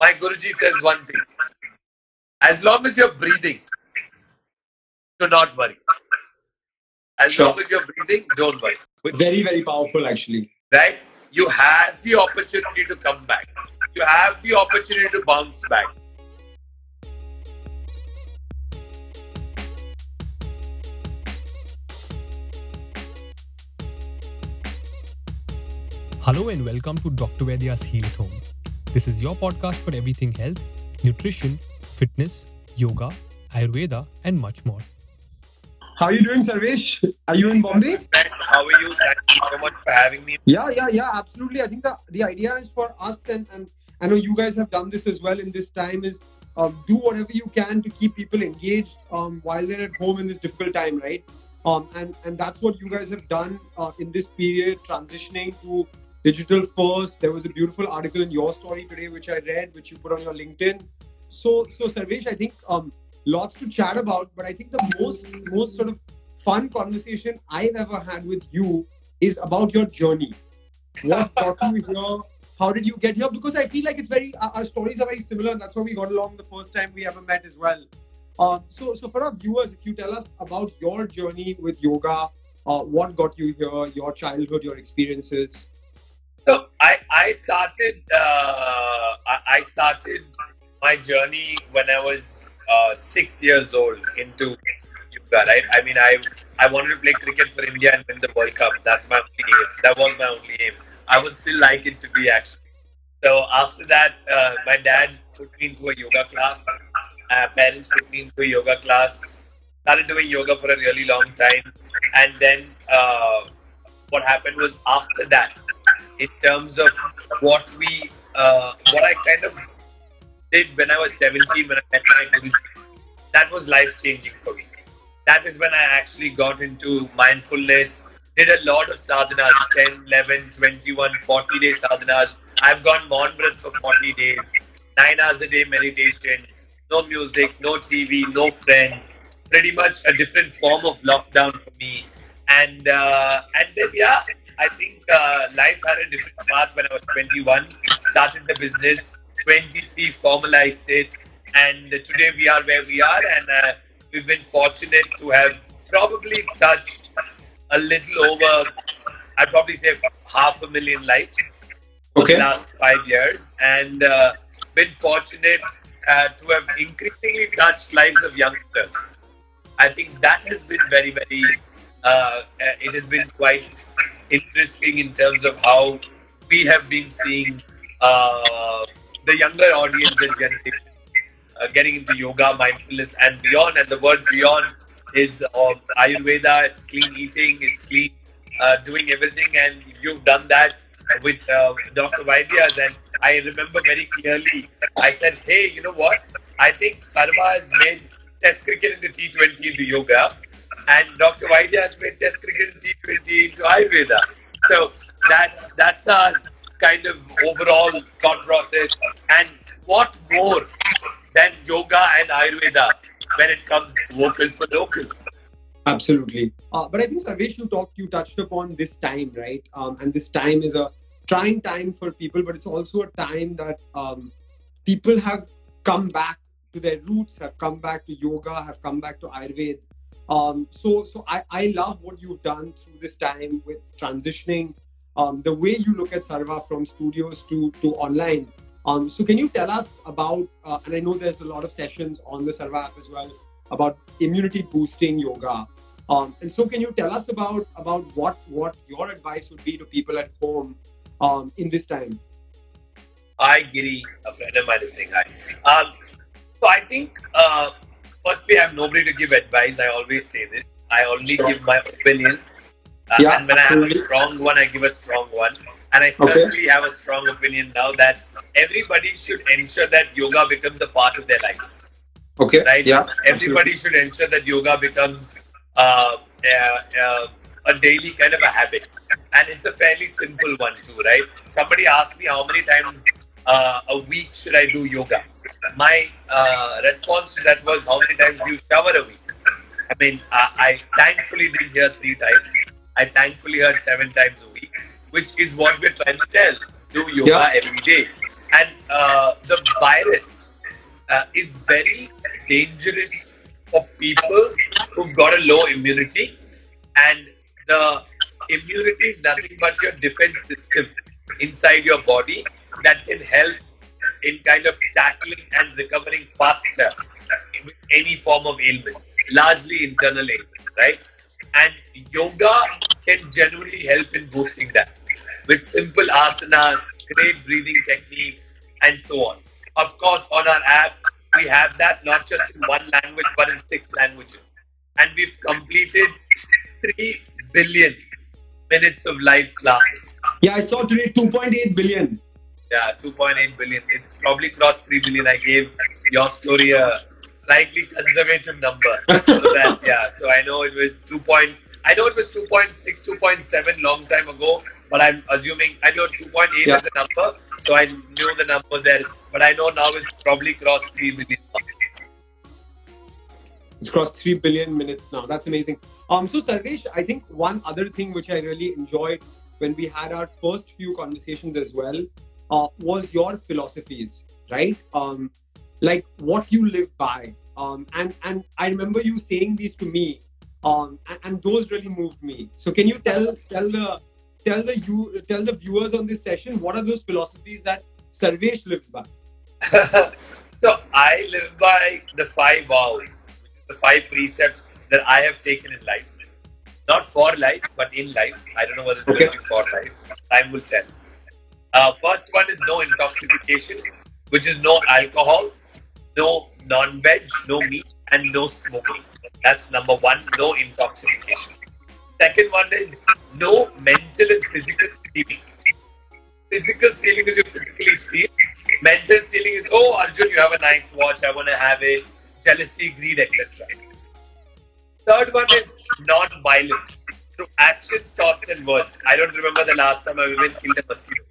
my Guruji says one thing. As long as you're breathing, do not worry. As Sure. long as you're breathing, don't worry. Very, very powerful, actually. Right? You have the opportunity to come back. You have the opportunity to bounce back. Hello and welcome to Dr. Vaidya's Heal at Home. This is your podcast for everything health, nutrition, fitness, yoga, Ayurveda, and much more. How are you doing, Sarvesh? Are you in Bombay? How are you? Thank you so much for having me. Yeah, yeah, yeah, absolutely. I think the, the idea is for us, and, and I know you guys have done this as well in this time, is um, do whatever you can to keep people engaged um, while they're at home in this difficult time, right? Um, and, and that's what you guys have done uh, in this period, transitioning to digital first. There was a beautiful article in your story today, which I read, which you put on your LinkedIn. So, so Sarvesh, I think um, lots to chat about, but I think the most, most sort of fun conversation I've ever had with you is about your journey. What got you here? How did you get here? Because I feel like it's very our, stories are very similar, and that's why we got along the first time we ever met as well. Um, so, so for our viewers, if you tell us about your journey with yoga, uh, what got you here, your childhood, your experiences. So I I started uh, I started my journey when I was uh, six years old into yoga. Right? I mean I I wanted to play cricket for India and win the World Cup. That's my only aim. That was my only aim. I would still like it to be actually. So after that, uh, my dad put me into a yoga class. My parents put me into a yoga class. Started doing yoga for a really long time, and then uh, what happened was after that in terms of what we uh, what I kind of did when I was 17 when I met my. That was life changing for me. That is when I actually got into mindfulness, did a lot of sadhanas 10, 11, 21, 40 day sadhanas. I've gone Maun Vrat for 40 days, 9 hours a day meditation, no music, no TV, no friends. Pretty much a different form of lockdown for me. And uh, and then yeah, I think uh, life had a different path when I was 21. Started the business, 23 formalized it, and today we are where we are. And uh, we've been fortunate to have probably touched a little over, I'd probably say half a million lives for Okay. the last five years, and uh, been fortunate uh, to have increasingly touched lives of youngsters. I think that has been very, very. Uh, uh, it has been quite interesting in terms of how we have been seeing uh, the younger audience and generations uh, getting into yoga, mindfulness, and beyond. And the word beyond is um, Ayurveda. It's clean eating. It's clean uh, doing everything, and you've done that with uh, Dr. Vaidya's. And I remember very clearly. I said, "Hey, you know what? I think Sarva has made Test cricket into T20 into yoga, and Dr. Vaidya has made Test cricket into T20 into Ayurveda." So that's that's our kind of overall thought process. And what more than yoga and Ayurveda when it comes vocal for local? Absolutely. Uh, but I think Sarvesh, you talked, you touched upon this time, right? Um, and this time is a trying time for people, but it's also a time that um, people have come back to their roots, have come back to yoga, have come back to Ayurveda. Um, so, so I, I love what you've done through this time with transitioning, um, the way you look at Sarva from studios to to online. Um, so, can you tell us about? Uh, and I know there's a lot of sessions on the Sarva app as well about immunity boosting yoga. Um, and so, can you tell us about about what what your advice would be to people at home um, in this time? Hi, Giri, a friend of mine is saying hi. Um, so I think, uh, firstly, I'm nobody to give advice. I always say this. I only Sure. give my opinions. Uh, Yeah, and when I have a strong one, I give a strong one. And I Okay. certainly have a strong opinion now that everybody should ensure that yoga becomes a part of their lives. Okay. Right? Yeah. Everybody should ensure that yoga becomes uh, uh, uh, a daily kind of a habit. And it's a fairly simple one, too, right? Somebody asked me how many times uh, a week should I do yoga? My uh, response to that was, How many times do you shower a week? I mean, I, I thankfully did hear three times. I thankfully heard seven times a week, which is what we're trying to tell. do yoga Yeah. every day. And uh, the virus uh, is very dangerous for people who've got a low immunity. And the immunity is nothing but your defense system inside your body that can help in kind of tackling and recovering faster with any form of ailments, largely internal ailments, right? And yoga can generally help in boosting that with simple asanas, great breathing techniques, and so on. Of course, on our app, we have that not just in one language but in six languages. And we've completed 3 billion minutes of live classes. Yeah, I saw today 2.8 billion. Yeah, 2.8 billion. It's probably crossed 3 billion. I gave your story a slightly conservative number. so that, yeah, so I know it was 2. Point, I know it was 2.6, 2.7 long time ago, but I'm assuming I know 2.8 Yeah. is the number, so I knew the number there. But I know now it's probably crossed 3 billion. It's crossed 3 billion minutes now. That's amazing. Um, so Sarvesh, I think one other thing which I really enjoyed when we had our first few conversations as well uh, was your philosophies, right? Um, like what you live by. Um, and and I remember you saying these to me, um, and, and those really moved me. So can you tell tell the tell the you tell the viewers on this session what are those philosophies that Sarvesh lives by? so I live by the five vows, which is the five precepts that I have taken in life. Not for life, but in life. I don't know whether it's Okay. going to be for life. Time will tell. Uh, first one is no intoxication, which is no alcohol, no non-veg, no meat, and no smoking. That's number one, no intoxication. Second one is no mental and physical stealing. Physical stealing is you physically steal. Mental stealing is, oh, Arjun, you have a nice watch. I want to have it. Jealousy, greed, etc. Third one is non-violence through actions, thoughts, and words. I don't remember the last time I've even killed a mosquito.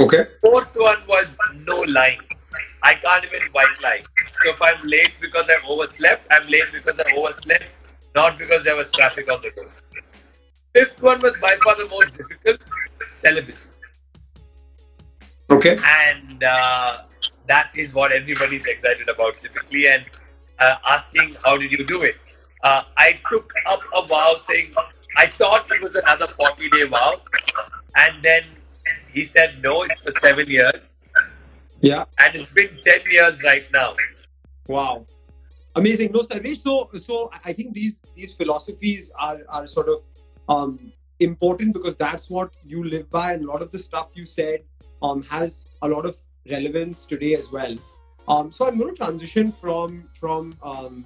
Okay. Fourth one was no lying. I can't even white lie. So if I'm late because I overslept, I'm late because I overslept, not because there was traffic on the road. Fifth one was by far the most difficult celibacy. Okay. And uh, that is what everybody's excited about typically and uh, asking, how did you do it? Uh, I took up a vow saying, I thought it was another 40 day vow. And then he said, no, it's for seven years. Yeah. And it's been 10 years right now. Wow, amazing. No, Sarvesh. So, so I think these these philosophies are are sort of um, important because that's what you live by, and a lot of the stuff you said um, has a lot of relevance today as well. Um, so I'm going to transition from from um,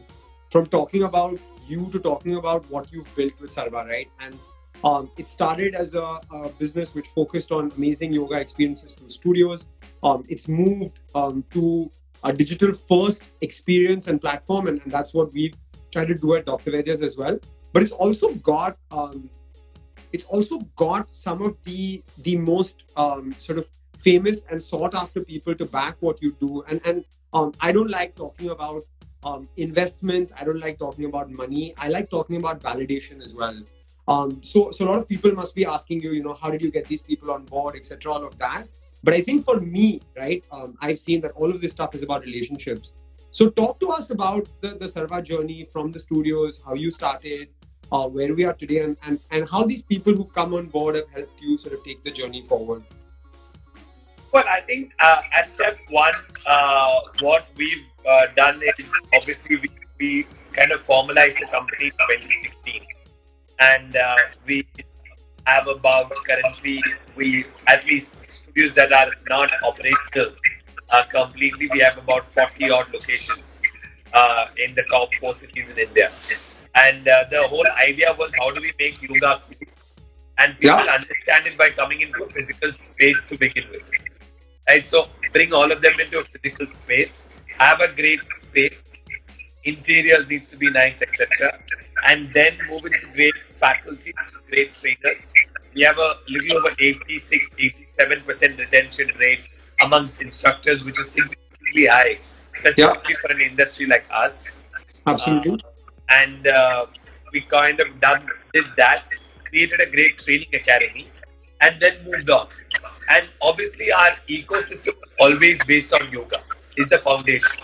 from talking about you to talking about what you've built with Sarva, right? And um, it started as a, a business which focused on amazing yoga experiences through studios. Um, it's moved um, to a digital first experience and platform and, and that's what we've tried to do at dr Vaidya's as well. But it's also got um, it's also got some of the the most um, sort of famous and sought after people to back what you do. And and um, i don't like talking about investments. I don't like talking about money. I like talking about validation as well um, so so a lot of people must be asking you you know how did you get these people on board etc all of that but I think for me, right, um, I've seen that all of this stuff is about relationships. So talk to us about the, the Sarva journey from the studios, how you started, uh, where we are today, and, and, and how these people who've come on board have helped you sort of take the journey forward. Well, I think uh, as step one, uh, what we've uh, done is obviously we, we kind of formalized the company in 2016. And uh, we have about currently, we at least studios that are not operational uh, completely, we have about 40 odd locations uh, in the top four cities in India. And uh, the whole idea was how do we make yoga cool? And people Yeah. understand it by coming into a physical space to begin with. Right? So bring all of them into a physical space, have a great space, interiors needs to be nice, etc. And then move into great faculty, which is great trainers. We have a little over 86, 87% retention rate amongst instructors, which is significantly high, specifically for an industry like us. Absolutely. And uh, we kind of done did that, created a great training academy, and then moved on. and obviously our ecosystem is always based on yoga. Is the foundation,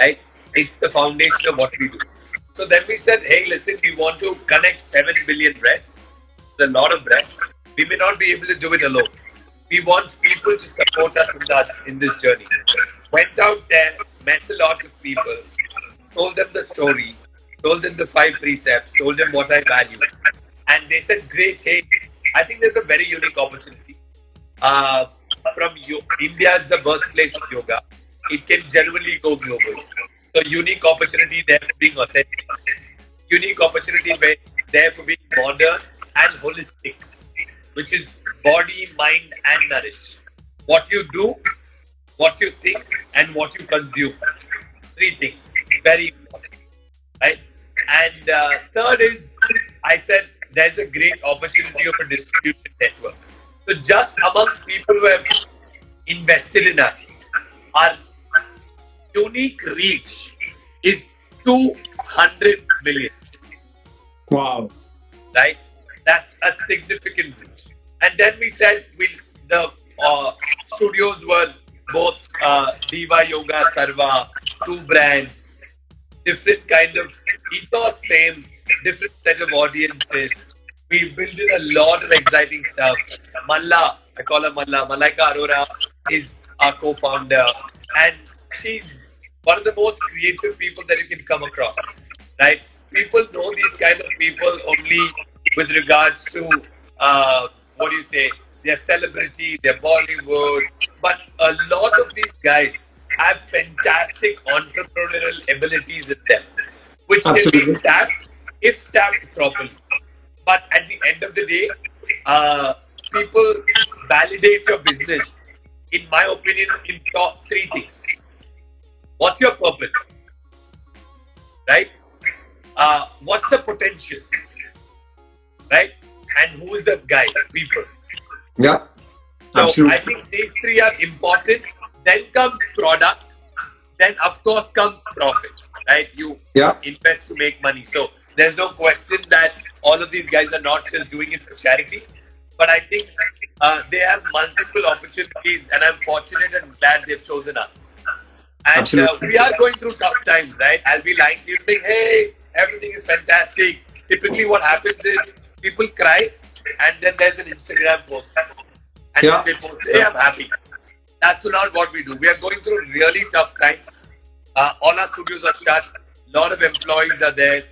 right? It's the foundation of what we do. So then we said, hey, listen, we want to connect seven billion breaths. It's a lot of breaths. We may not be able to do it alone. We want people to support us in that in this journey. Went out there, met a lot of people, told them the story, told them the five precepts, told them what I value. And they said, Great, hey, I think there's a very unique opportunity. Uh, from yo- India is the birthplace of yoga. It can genuinely go global. So unique opportunity there for being authentic. Unique opportunity there for being modern and holistic, which is body, mind, and nourish. What you do, what you think, and what you consume. Three things. Very important. Right? And uh, third is, I said there's a great opportunity of a distribution network. So just amongst people who have invested in us, our unique reach is 200 million, Wow. right? That's a significant reach. And then we said we the uh, studios were both uh, Diva Yoga, Sarva, two brands, different kind of ethos, same, different set of audiences. We built in a lot of exciting stuff. Malla, I call her Malla, Malaika Arora is our co-founder, and she's one of the most creative people that you can come across. Right? People know these kind of people only with regards to uh, what do you say, their celebrity, their Bollywood, but a lot of these guys have fantastic entrepreneurial abilities in them, which can be tapped if tapped properly. But at the end of the day, uh, people validate your business, in my opinion, in top three things. What's your purpose? Right? Uh, what's the potential? Right? And who is the guy? People. Yeah. So Absolutely. I think these three are important. Then comes product. Then of course comes profit. Right? You Yeah. invest to make money. So there's no question that all of these guys are not just doing it for charity. But I think uh, they have multiple opportunities, and I'm fortunate and glad they've chosen us. And uh, we are going through tough times, right? I'll be lying to you saying, hey, everything is fantastic. Typically, what happens is people cry, and then there's an Instagram post. And Yeah. then they post, hey, I'm happy. That's not what we do. We are going through really tough times. Uh, all our studios are shut. A lot of employees are there.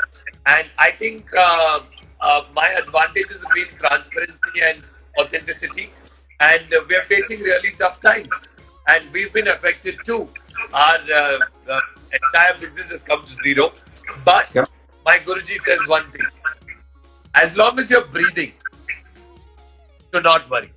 And I think uh, uh, my advantage has been transparency and authenticity. And we are facing really tough times. And we've been affected too. Our uh, uh, entire business has come to zero. But Yeah. my Guruji says one thing as long as you're breathing, do not worry.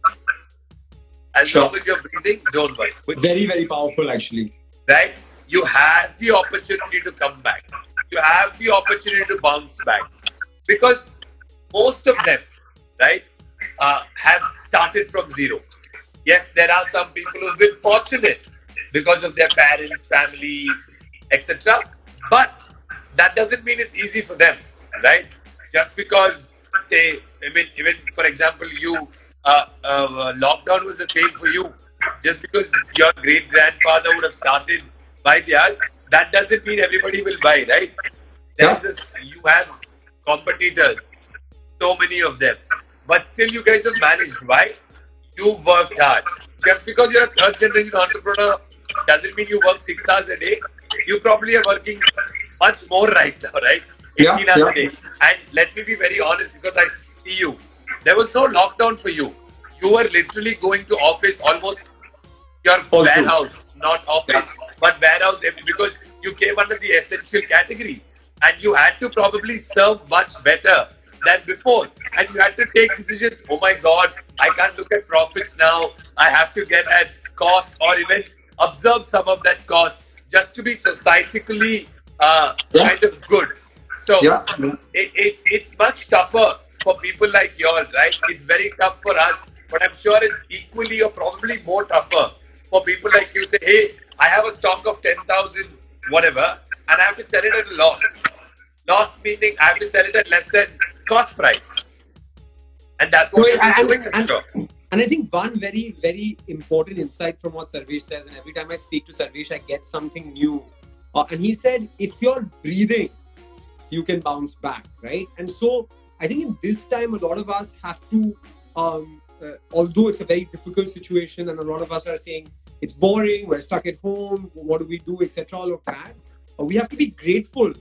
As Sure. long as you're breathing, don't worry. Very, very powerful, actually. Right? You have the opportunity to come back. You have the opportunity to bounce back. Because most of them, right, uh, have started from zero. Yes, there are some people who've been fortunate because of their parents, family, etc. But that doesn't mean it's easy for them, right? Just because, say, I mean, even for example, you uh, uh, lockdown was the same for you. Just because your great grandfather would have started by theirs, that doesn't mean everybody will buy, right? There's just you have competitors, so many of them, but still you guys have managed. Why? You worked hard. Just because you're a third generation entrepreneur doesn't mean you work six hours a day. You probably are working much more right now, right? Yeah, 18 hours yeah. a day. And let me be very honest because I see you. There was no lockdown for you. You were literally going to office almost your All true. warehouse, not office, but warehouse because you came under the essential category and you had to probably serve much better than before. And you had to take decisions. Oh my God, I can't look at profits now. I have to get at cost or even observe some of that cost just to be societally uh, Yeah. kind of good. So Yeah. it, it's it's much tougher for people like y'all, right? It's very tough for us, but I'm sure it's equally or probably more tougher for people like you. Say, hey, I have a stock of ten thousand, whatever, and I have to sell it at a loss. Loss meaning I have to sell it at less than cost price, and that's what Wait, been doing. And- sure. And I think one very, very important insight from what Sarvesh says, and every time I speak to Sarvesh, I get something new. Uh, and he said, if you're breathing, you can bounce back, right? And so I think in this time, a lot of us have to, um, uh, although it's a very difficult situation, and a lot of us are saying it's boring, we're stuck at home, what do we do, etc., all of that. Uh, we have to be grateful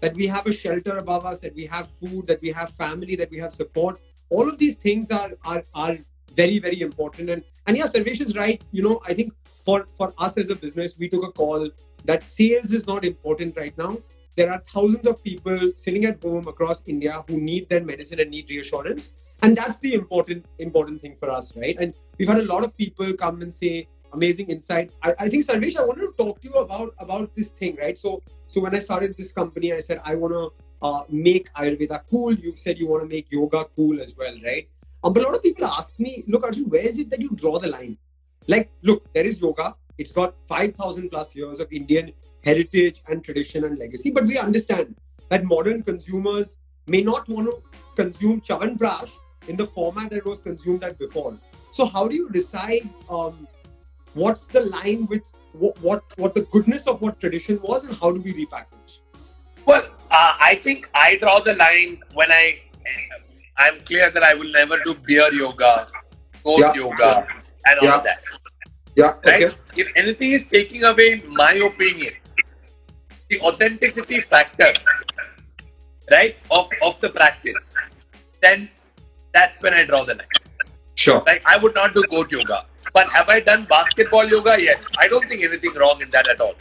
that we have a shelter above us, that we have food, that we have family, that we have support. All of these things are are are very very important. And and yeah, Sarvesh is right. You know, I think for for us as a business, we took a call that sales is not important right now. There are thousands of people sitting at home across India who need their medicine and need reassurance, and that's the important important thing for us, right? And we've had a lot of people come and say amazing insights. I, I think Sarvesh, I wanted to talk to you about about this thing, right? So so when I started this company, I said I want to uh, make Ayurveda cool. You said you want to make yoga cool as well, right? Um, but a lot of people ask me, look, Arjun, where is it that you draw the line? Like, look, there is yoga. It's got 5,000 plus years of Indian heritage and tradition and legacy. But we understand that modern consumers may not want to consume Chavan Prash in the format that was consumed at before. So, how do you decide um, what's the line with what, what, what the goodness of what tradition was and how do we repackage? Well, uh, I think I draw the line when I I'm clear that I will never do beer yoga, goat yeah. yoga, and all yeah. that. Yeah. Right? Okay. If anything is taking away my opinion, the authenticity factor, right, of, of the practice, then that's when I draw the line. Sure. Like I would not do goat yoga. But have I done basketball yoga? Yes. I don't think anything wrong in that at all.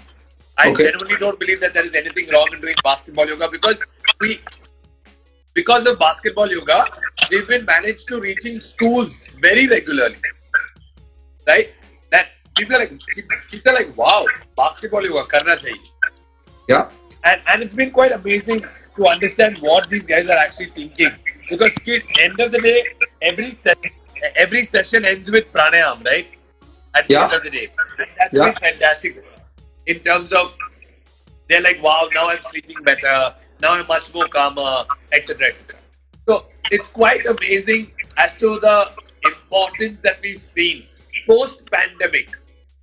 I okay. genuinely don't believe that there is anything wrong in doing basketball yoga because we because of basketball yoga, we've been managed to reaching schools very regularly. Right? That people are like kids are like, wow, basketball yoga karna chahiye. Yeah. And and it's been quite amazing to understand what these guys are actually thinking. Because kids, end of the day, every session every session ends with pranayam, right? At the yeah. end of the day. And that's yeah. been fantastic in terms of they're like, wow, now I'm sleeping better, now I'm much more calmer, etc. etc. So it's quite amazing as to the importance that we've seen post pandemic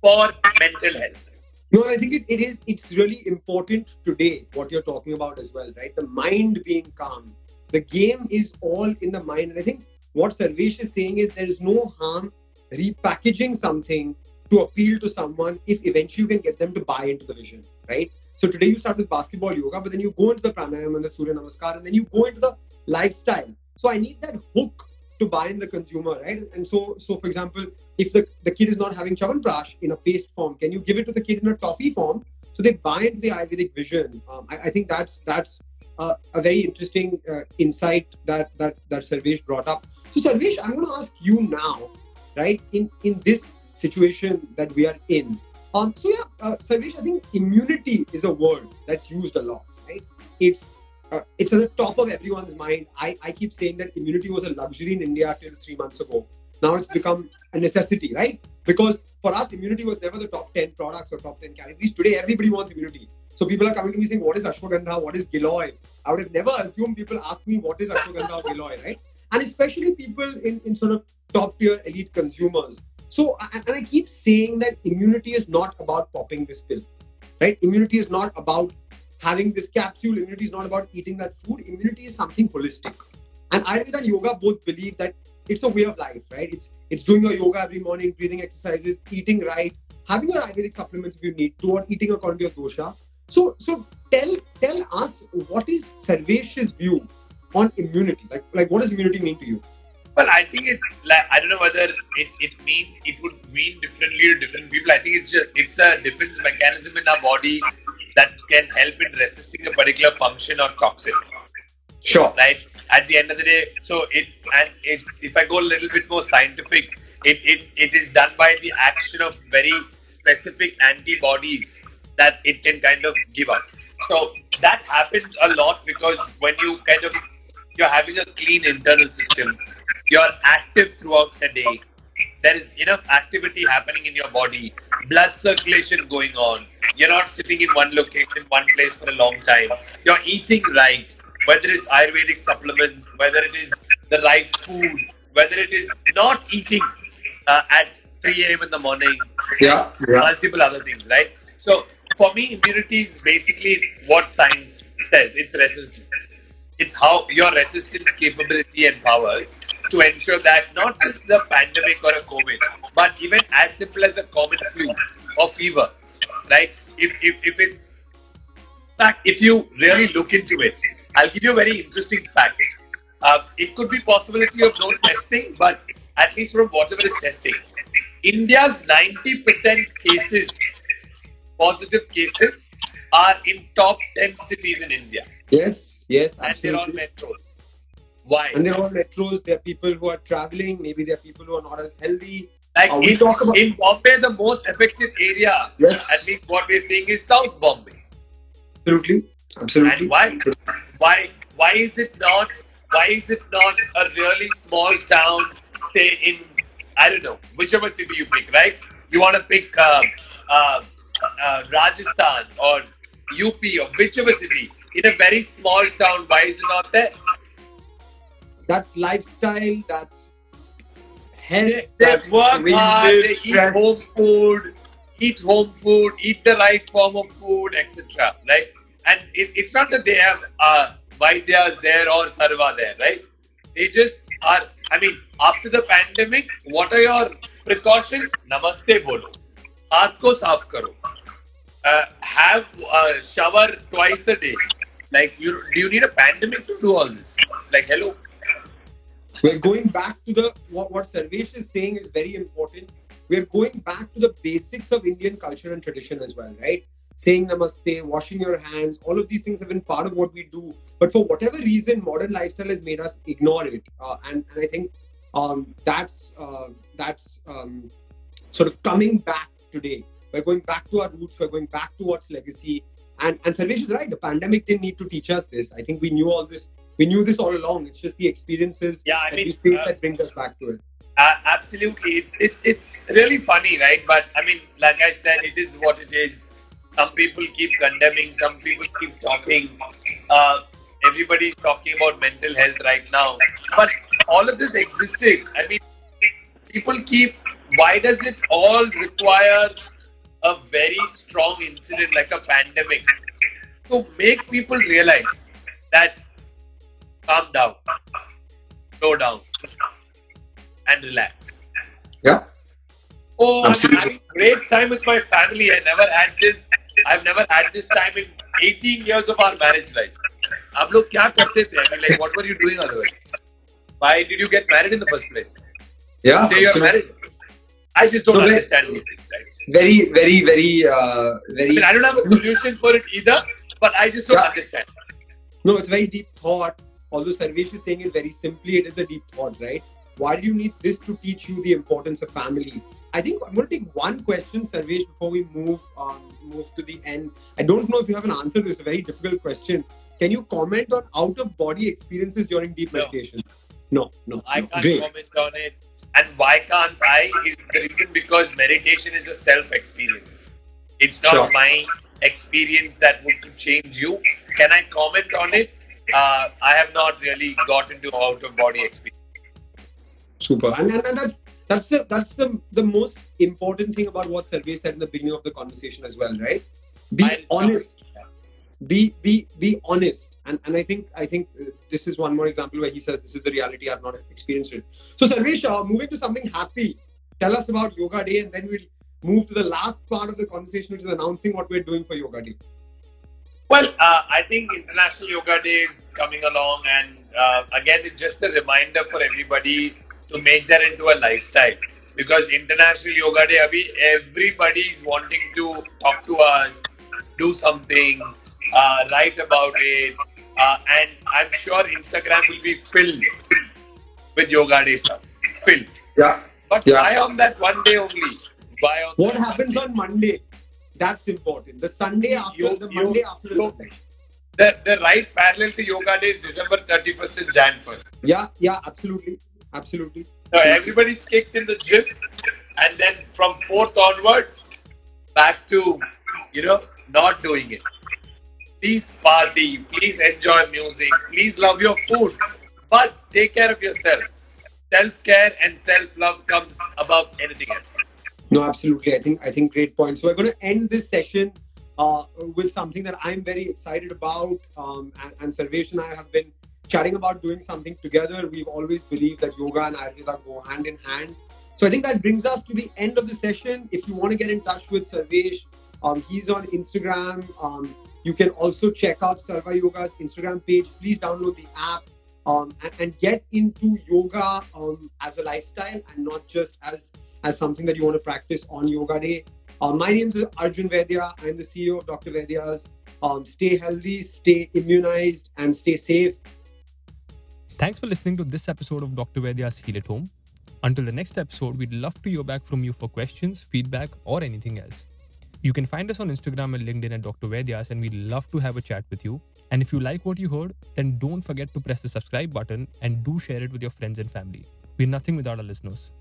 for mental health. No, I think it, it is it's really important today what you're talking about as well, right? The mind being calm. The game is all in the mind. And I think what Sarvesh is saying is there is no harm repackaging something to appeal to someone if eventually you can get them to buy into the vision, right? So today you start with basketball yoga, but then you go into the pranayama and the Surya Namaskar, and then you go into the lifestyle. So I need that hook to buy in the consumer, right? And so, so for example, if the, the kid is not having Chavan Prash in a paste form, can you give it to the kid in a toffee form? So they buy into the Ayurvedic vision. Um, I, I, think that's that's a, a very interesting uh, insight that that that Sarvesh brought up. So Sarvesh, I'm going to ask you now, right? In in this situation that we are in. Um, so yeah, uh, Sarvesh, I think immunity is a word that's used a lot, right? It's uh, it's at the top of everyone's mind. I, I keep saying that immunity was a luxury in India till three months ago. Now it's become a necessity, right? Because for us, immunity was never the top 10 products or top 10 categories. Today, everybody wants immunity. So people are coming to me saying, What is ashwagandha? What is giloy? I would have never assumed people ask me, What is ashwagandha or giloy, right? and especially people in, in sort of top tier elite consumers. So, and I keep saying that immunity is not about popping this pill, right? Immunity is not about having this capsule. Immunity is not about eating that food. Immunity is something holistic. And Ayurveda and yoga both believe that it's a way of life, right? It's it's doing your yoga every morning, breathing exercises, eating right, having your Ayurvedic supplements if you need to, or eating according to your dosha. So, so tell tell us what is Sarvesh's view on immunity? Like, like what does immunity mean to you? Well, I think it's like I don't know whether it, it mean it would mean differently to different people. I think it's just, it's a defense mechanism in our body that can help in resisting a particular function or toxin. Sure. Right. At the end of the day, so it and it's if I go a little bit more scientific, it it, it is done by the action of very specific antibodies that it can kind of give us. So that happens a lot because when you kind of you're having a clean internal system. You're active throughout the day. There is enough activity happening in your body, blood circulation going on. You're not sitting in one location, one place for a long time. You're eating right, whether it's Ayurvedic supplements, whether it is the right food, whether it is not eating uh, at 3 a.m. in the morning, Yeah. Yeah. multiple other things, right? So for me, immunity is basically what science says. It's resistance. It's how your resistance capability and powers to ensure that not just the pandemic or a COVID, but even as simple as a common flu or fever, right? If, if, if it's in fact, if you really look into it, I'll give you a very interesting fact. Uh, it could be possibility of no testing, but at least from whatever is testing, India's 90% cases, positive cases, are in top 10 cities in India, Yes. Yes. and they're all metros. Why? And they're all metros. There are people who are traveling. Maybe there are people who are not as healthy. Like Uh, we in, talk about- in Bombay, the most affected area, Yes. at least what we're seeing, is South Bombay. Absolutely. Absolutely. And why? Why? Why is it not? Why is it not a really small town? Say in I don't know whichever city you pick, right? You want to pick uh, uh, uh, Rajasthan or UP or whichever city in a very small town. Why is it not there? That's lifestyle. That's health. They, they that's work hard. They business, eat stress. home food. Eat home food. Eat the right form of food, etc. Right? And it, it's not that they have uh, Vaidyas there or Sarva there, right? They just are. I mean, after the pandemic, what are your precautions? Namaste bolo. हाथ को साफ करो. Uh, have a shower twice a day. Like, you do you need a pandemic to do all this? Like, hello. We're going back to the what, what Sarvesh is saying is very important. We're going back to the basics of Indian culture and tradition as well, right? Saying namaste, washing your hands, all of these things have been part of what we do. But for whatever reason, modern lifestyle has made us ignore it, uh, and and I think um, that's uh, that's um, sort of coming back today. We're going back to our roots. We're going back to what's legacy. And and Sarvesh is right. The pandemic didn't need to teach us this. I think we knew all this. We knew this all along. It's just the experiences Yeah, I that mean, we face uh, that brings us back to it. Uh, absolutely, it's, it's it's really funny, right? But I mean, like I said, it is what it is. Some people keep condemning, some people keep talking. Uh, everybody's talking about mental health right now, but all of this existed. I mean, people keep. Why does it all require a very strong incident like a pandemic to make people realize that calm down, slow down, and relax. Yeah. Oh, I'm Absolutely. having great time with my family. I never had this. I've never had this time in 18 years of our marriage life. आप लोग क्या करते थे? I mean, like, what were you doing otherwise? Why did you get married in the first place? Yeah. Say you're absolutely. married. I just don't No, but- understand these things. Guys. Very, very, very, uh, I very. mean, I don't have a solution for it either, but I just don't Yeah. understand. No, it's very deep thought. Although Sarvesh is saying it very simply, it is a deep thought, right? Why do you need this to teach you the importance of family? I think I'm going to take one question, Sarvesh, before we move um, move to the end. I don't know if you have an answer to this. A very difficult question. Can you comment on out of body experiences during deep No. meditation? No, no. I no. can't Great. comment on it. And why can't I? Is the reason because meditation is a self experience. It's not Sure. my experience that would change you. Can I comment on it? Uh, I have not really got into out of body experience. Super. And, and, and that's that's the that's the the most important thing about what Sarvesh said in the beginning of the conversation as well, right? Be I'll- honest. Be be be honest. And and I think I think uh, this is one more example where he says this is the reality. I've not experienced it. So Sarvesh, uh, moving to something happy. Tell us about Yoga Day, and then we'll move to the last part of the conversation, which is announcing what we're doing for Yoga Day. Well, uh, I think International Yoga Day is coming along, and uh, again, it's just a reminder for everybody to make that into a lifestyle. Because International Yoga Day, abhi, everybody is wanting to talk to us, do something, uh, write about it, uh, and I'm sure Instagram will be filled with Yoga Day stuff. Filled. Yeah. But Yeah. why on that one day only? Why on What happens on Monday? That's important. The Sunday after You- the you- Monday after the you- Sunday. the, the right parallel to Yoga Day is December 31st and Jan 1st. Yeah, yeah, absolutely, absolutely. So everybody's kicked in the gym, and then from fourth onwards, back to you know not doing it. Please party, please enjoy music, please love your food, but take care of yourself. self care and self love comes above anything else. No, absolutely. I think I think great point. So we're going to end this session uh, with something that I'm very excited about. Um, and, and Sarvesh and I have been chatting about doing something together. We've always believed that yoga and Ayurveda go hand in hand. So I think that brings us to the end of the session. If you want to get in touch with Sarvesh, um, he's on Instagram. Um, you can also check out Sarva Yoga's Instagram page. Please download the app um, and, and, get into yoga um, as a lifestyle and not just as as something that you want to practice on Yoga Day. Uh, my name is Arjun Vaidya. I'm the CEO of Dr. Vaidya's. Um, stay healthy, stay immunized, and stay safe. Thanks for listening to this episode of Dr. Vaidya's Heal at Home. Until the next episode, we'd love to hear back from you for questions, feedback, or anything else. You can find us on Instagram and LinkedIn at Dr. Vaidya's, and we'd love to have a chat with you. And if you like what you heard, then don't forget to press the subscribe button and do share it with your friends and family. We're nothing without our listeners.